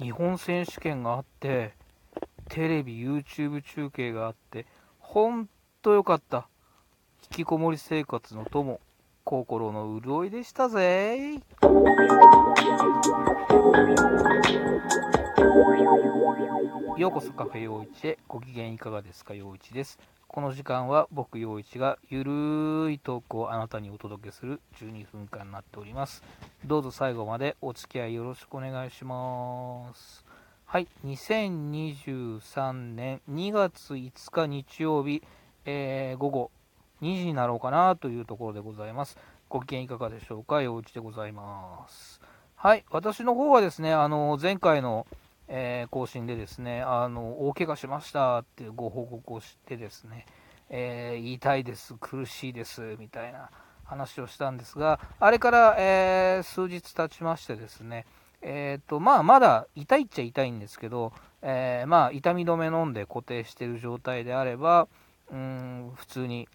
日本選手権があってテレビ YouTube 中継があってほんとよかった。引きこもり生活の友心の潤いでしたぜようこそカフェ陽一へ。ご機嫌いかがですか？陽一です。この時間は僕陽一がゆるいトークをあなたにお届けする12分間になっております。どうぞ最後までお付き合いよろしくお願いします。はい。2023年2月5日日曜日、えー、午後2時になろうかなというところでございます。ご機嫌いかがでしょうか？陽一でございます。はい、私の方はですね、あの、前回の、えー、更新でですね、あの、大怪我しましたっていうご報告をしてですね、えー、痛いです、苦しいです、みたいな話をしたんですが、あれから、えー、数日経ちましてですね、えーとまあ、まだ痛いっちゃ痛いんですけど、えー、まあ、痛み止め飲んで固定してる状態であれば、うん普通に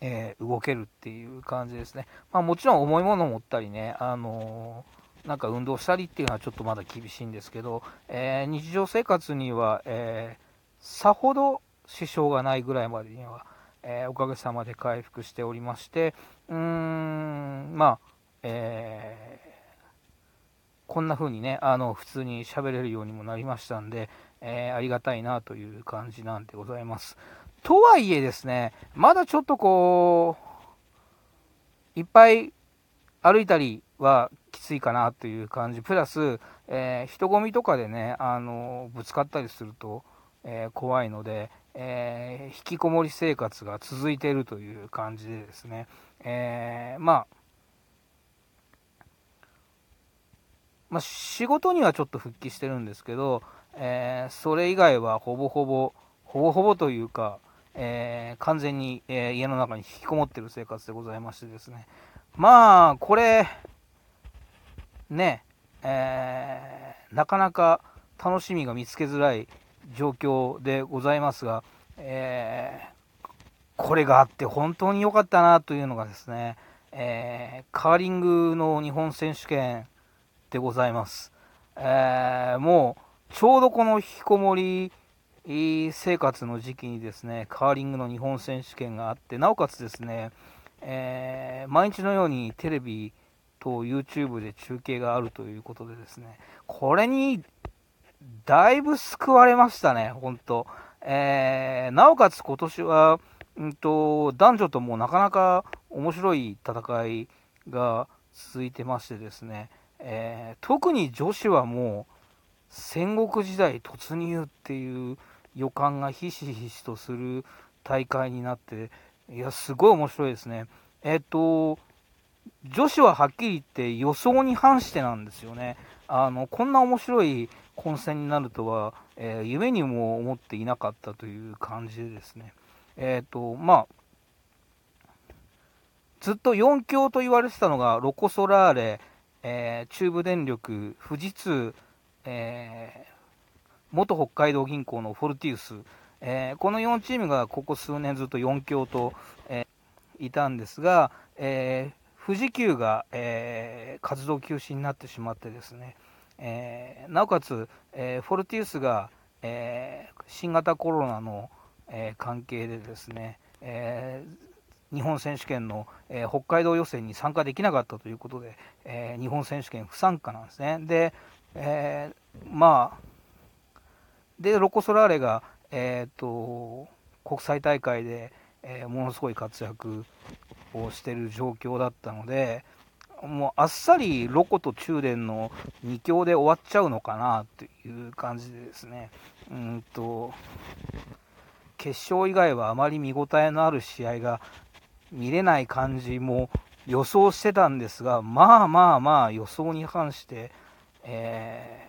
えー、動けるっていう感じですね。まあ、もちろん重いものを持ったりね、あのー、なんか運動したりっていうのはちょっとまだ厳しいんですけど、えー、日常生活には、えさほど支障がないぐらいまでには、えおかげさまで回復しておりまして、うーん、まあ、えこんな風にね、あの、普通に喋れるようにもなりましたんで、えありがたいなという感じなんでございます。とはいえですね、まだちょっとこう、いっぱい歩いたりはきついかなという感じ、プラス、えー、人混みとかでね、あのぶつかったりすると、えー、怖いので、えー、引きこもり生活が続いているという感じでですね、えまあ、まあ、仕事にはちょっと復帰してるんですけど、えそれ以外はほぼほぼ、ほぼほぼというか、えー、完全に、えー、家の中に引きこもってる生活でございましてですね。まあ、これ、ね、えー、なかなか楽しみが見つけづらい状況でございますが、えこれがあって本当に良かったなというのがですね、えカーリングの日本選手権でございます。えもう、ちょうどこの引きこもり生活の時期にですねカーリングの日本選手権があってなおかつですね、えー、毎日のようにテレビと YouTube で中継があるということでですねこれにだいぶ救われましたね、本当。えー、なおかつ今年は、うんと、男女ともなかなか面白い戦いが続いてましてですね、えー、特に女子はもう戦国時代突入っていう予感がひしひしとする大会になって、いや、すごい面白いですね。えっ、と、女子ははっきり言って予想に反してなんですよね。あの、こんな面白い混戦になるとは、えー、夢にも思っていなかったという感じでですね。えっ、と、まあ、ずっと4強と言われてたのが、ロコ・ソラーレ、えー、中部電力、富士通、え、元北海道銀行のフォルティウス、え、この4チームがここ数年ずっと4強と、え、いたんですが、えー、富士急が、えー活動休止になってしまってですね、えなおかつ、えフォルティウスが、え新型コロナの、え関係でですね、え日本選手権の、え北海道予選に参加できなかったということで、え日本選手権不参加なんですね。で、えまあで、ロコ・ソラーレが、えーと、国際大会で、えー、ものすごい活躍をしてる状況だったので、もうあっさりロコと中電の2強で終わっちゃうのかなという感じでですね、うんと決勝以外はあまり見応えのある試合が見れない感じも予想してたんですが、まあまあまあ予想に反して、えー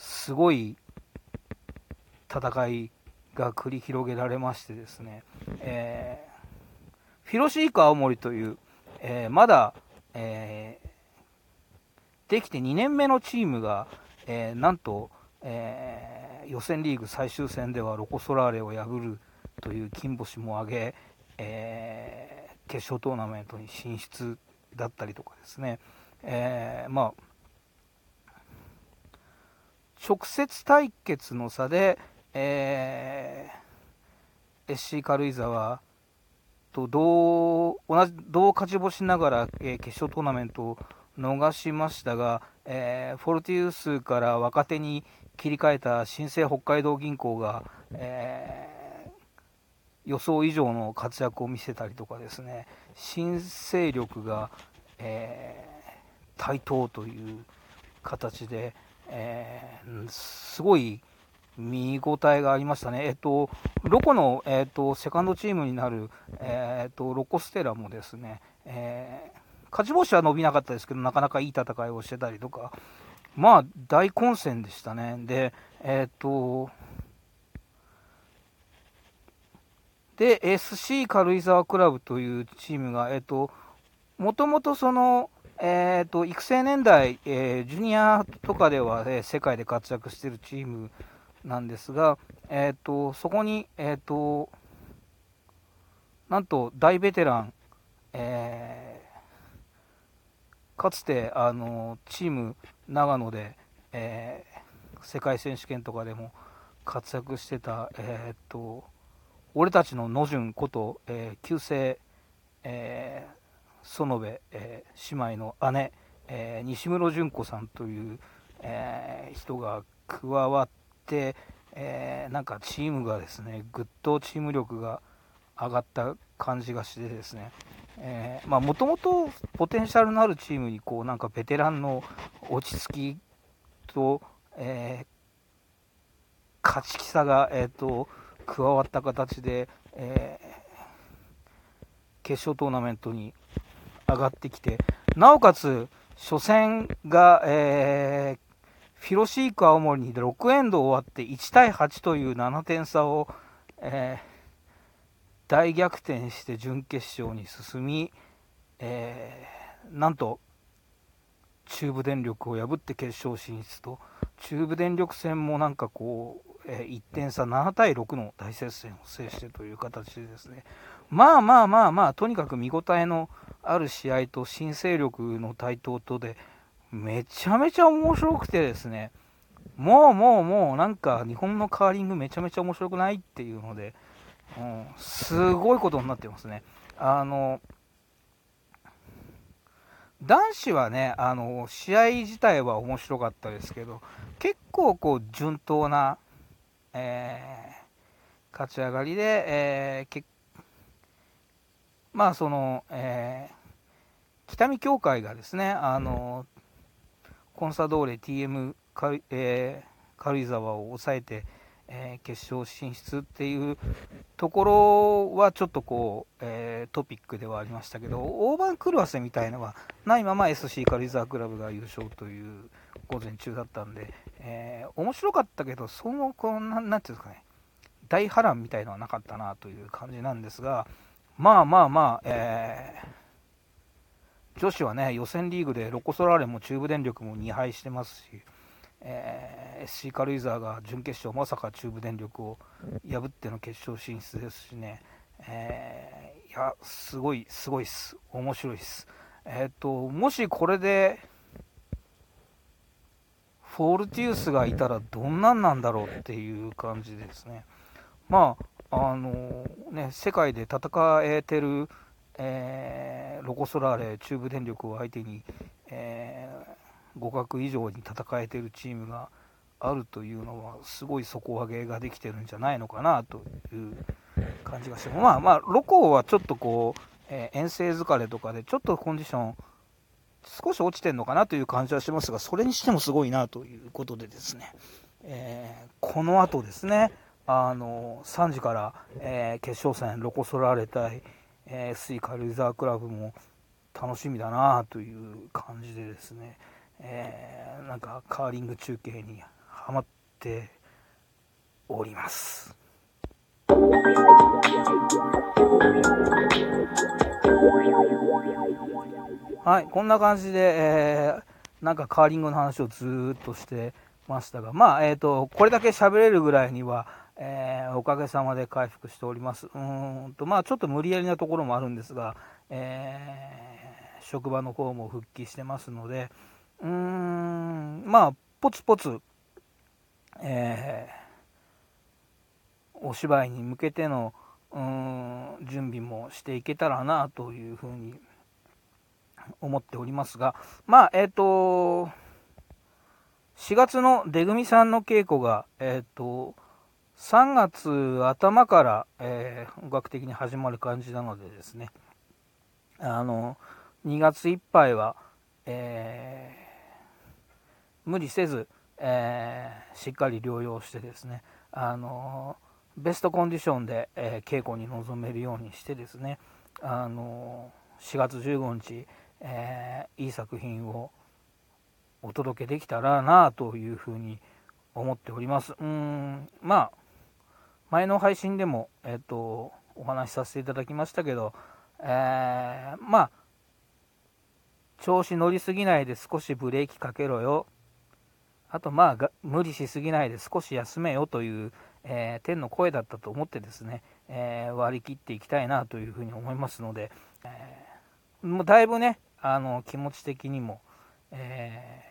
すごい戦いが繰り広げられましてですね、えー、フィロシーク青森という、えー、まだ、えー、できて2年目のチームが、えなんと、え予選リーグ最終戦ではロコ・ソラーレを破るという金星も挙げ、え決勝トーナメントに進出だったりとかですね、えまあ直接対決の差で、えー、SC 軽井沢と同同じ同勝ち星ながら、えー、決勝トーナメントを逃しましたが、えー、フォルティウスから若手に切り替えた新生北海道銀行が、えー、予想以上の活躍を見せたりとかですね新勢力が、えー、台頭という形で、えー、すごい見応えがありましたね、えっと、ロコの、えっと、セカンドチームになる、えっと、ロコステラもですね、えー、勝ち星は伸びなかったですけど、なかなかいい戦いをしてたりとか、まあ、大混戦でしたね。で、えっと、で、SC 軽井沢クラブというチームが、えっと、もともとその、えーと、育成年代、えー、ジュニアとかでは、えー、世界で活躍しているチームなんですが、えーと、そこに、えーと、なんと大ベテラン、えー、かつてあのチーム長野で、えー、世界選手権とかでも活躍してた、えーと、俺たちの野順こと、えー、旧姓、えー園部、えー、姉妹の姉、えー、西室純子さんという、えー、人が加わって、えなんかチームがですねぐっとチーム力が上がった感じがしてですねもともとポテンシャルのあるチームにこうなんかベテランの落ち着きと、え勝ち気さが、えーと、加わった形で、え決勝トーナメントに上がってきて、なおかつ、初戦が、えー、フィロシーク青森に6エンド終わって1対8という7点差を、えー、大逆転して準決勝に進み、えー、なんと中部電力を破って決勝進出と中部電力戦もなんかこう、えー、1点差7対6の大接戦を制してという形でですね。まあまあまあまあとにかく見応えのある試合と新勢力の台頭とで、めちゃめちゃ面白くてですね、もうもうもうなんか日本のカーリングめちゃめちゃ面白くないっていうので、うん、すごいことになってますね。あの、男子はね、あの、試合自体は面白かったですけど、結構こう順当な、えー、勝ち上がりで、えー、まあその、えー、北見協会がですね、あのコンサドーレ TM、え、軽井沢を抑えて、えー、決勝進出っていうところはちょっとこう、えー、トピックではありましたけど、大盤狂わせみたいなのはないまま SC 軽井沢クラブが優勝という午前中だったんで、えー、面白かったけど、そのこうななんていうんですかね、大波乱みたいのはなかったなという感じなんですが、まあまあまあ、えー、女子はね、予選リーグでロコ・ソラーレも中部電力も2敗してますし、えー、SC 軽井沢が準決勝、まさか中部電力を破っての決勝進出ですしね、えー、いや、すごい、すごいっす、面白いっす。えっ、と、もしこれで、フォールティウスがいたらどんなんなんだろうっていう感じですね。まあ、あのね、世界で戦えてる、えー、ロコ・ソラーレ、中部電力を相手に、えー、互角以上に戦えているチームがあるというのは、すごい底上げができてるんじゃないのかなという感じがして、まあまあ、ロコはちょっとこう、えー、遠征疲れとかで、ちょっとコンディション、少し落ちてるのかなという感じはしますが、それにしてもすごいなということでですね、えー、この後ですね、あの3時から、えー、決勝戦、ロコ・ソラーレ対、えー、SC 軽井沢クラブも楽しみだなという感じでですね、えー、なんかカーリング中継にはまっております。はい、こんな感じで、えー、なんかカーリングの話をずっとしてましたが、まあ、えっ、ー、と、これだけ喋れるぐらいには、えー、おかげさまで回復しております。うんと、まあ、ちょっと無理やりなところもあるんですが、えー、職場の方も復帰してますので、うーん、まあ、ポツポツ、えー、お芝居に向けてのうん準備もしていけたらなというふうに思っておりますが、まあ、えっ、ー、と、4月の出組さんの稽古が、えっ、ー、と、3月頭から、えー、本格的に始まる感じなのでですね、あの、2月いっぱいは、えー、無理せず、えー、しっかり療養してですね、あのベストコンディションで、え稽古に臨めるようにしてですね、あの4月15日、えいい作品をお届けできたらなあというふうに思っております。うんまあ前の配信でも、えっと、お話しさせていただきましたけど、えー、まあ調子乗りすぎないで少しブレーキかけろよあとまあ無理しすぎないで少し休めよという、えー、天の声だったと思ってですね、えー、割り切っていきたいなというふうに思いますので、えー、もうだいぶねあの気持ち的にも、え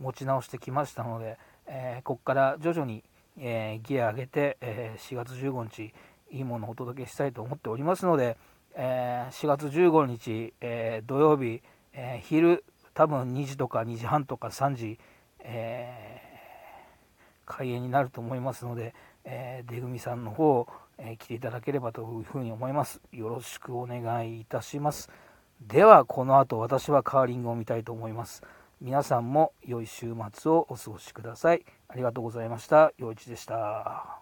持ち直してきましたので、えここから徐々に、えギア上げて、え4月15日いいものをお届けしたいと思っておりますので、え4月15日、え土曜日、え昼多分2時とか2時半とか3時、えー、開演になると思いますので、えー、出組さんの方、えー、来ていただければというふうに思います。よろしくお願いいたします。では、この後私はカーリングを見たいと思います。皆さんも良い週末をお過ごしください。ありがとうございました。陽一でした。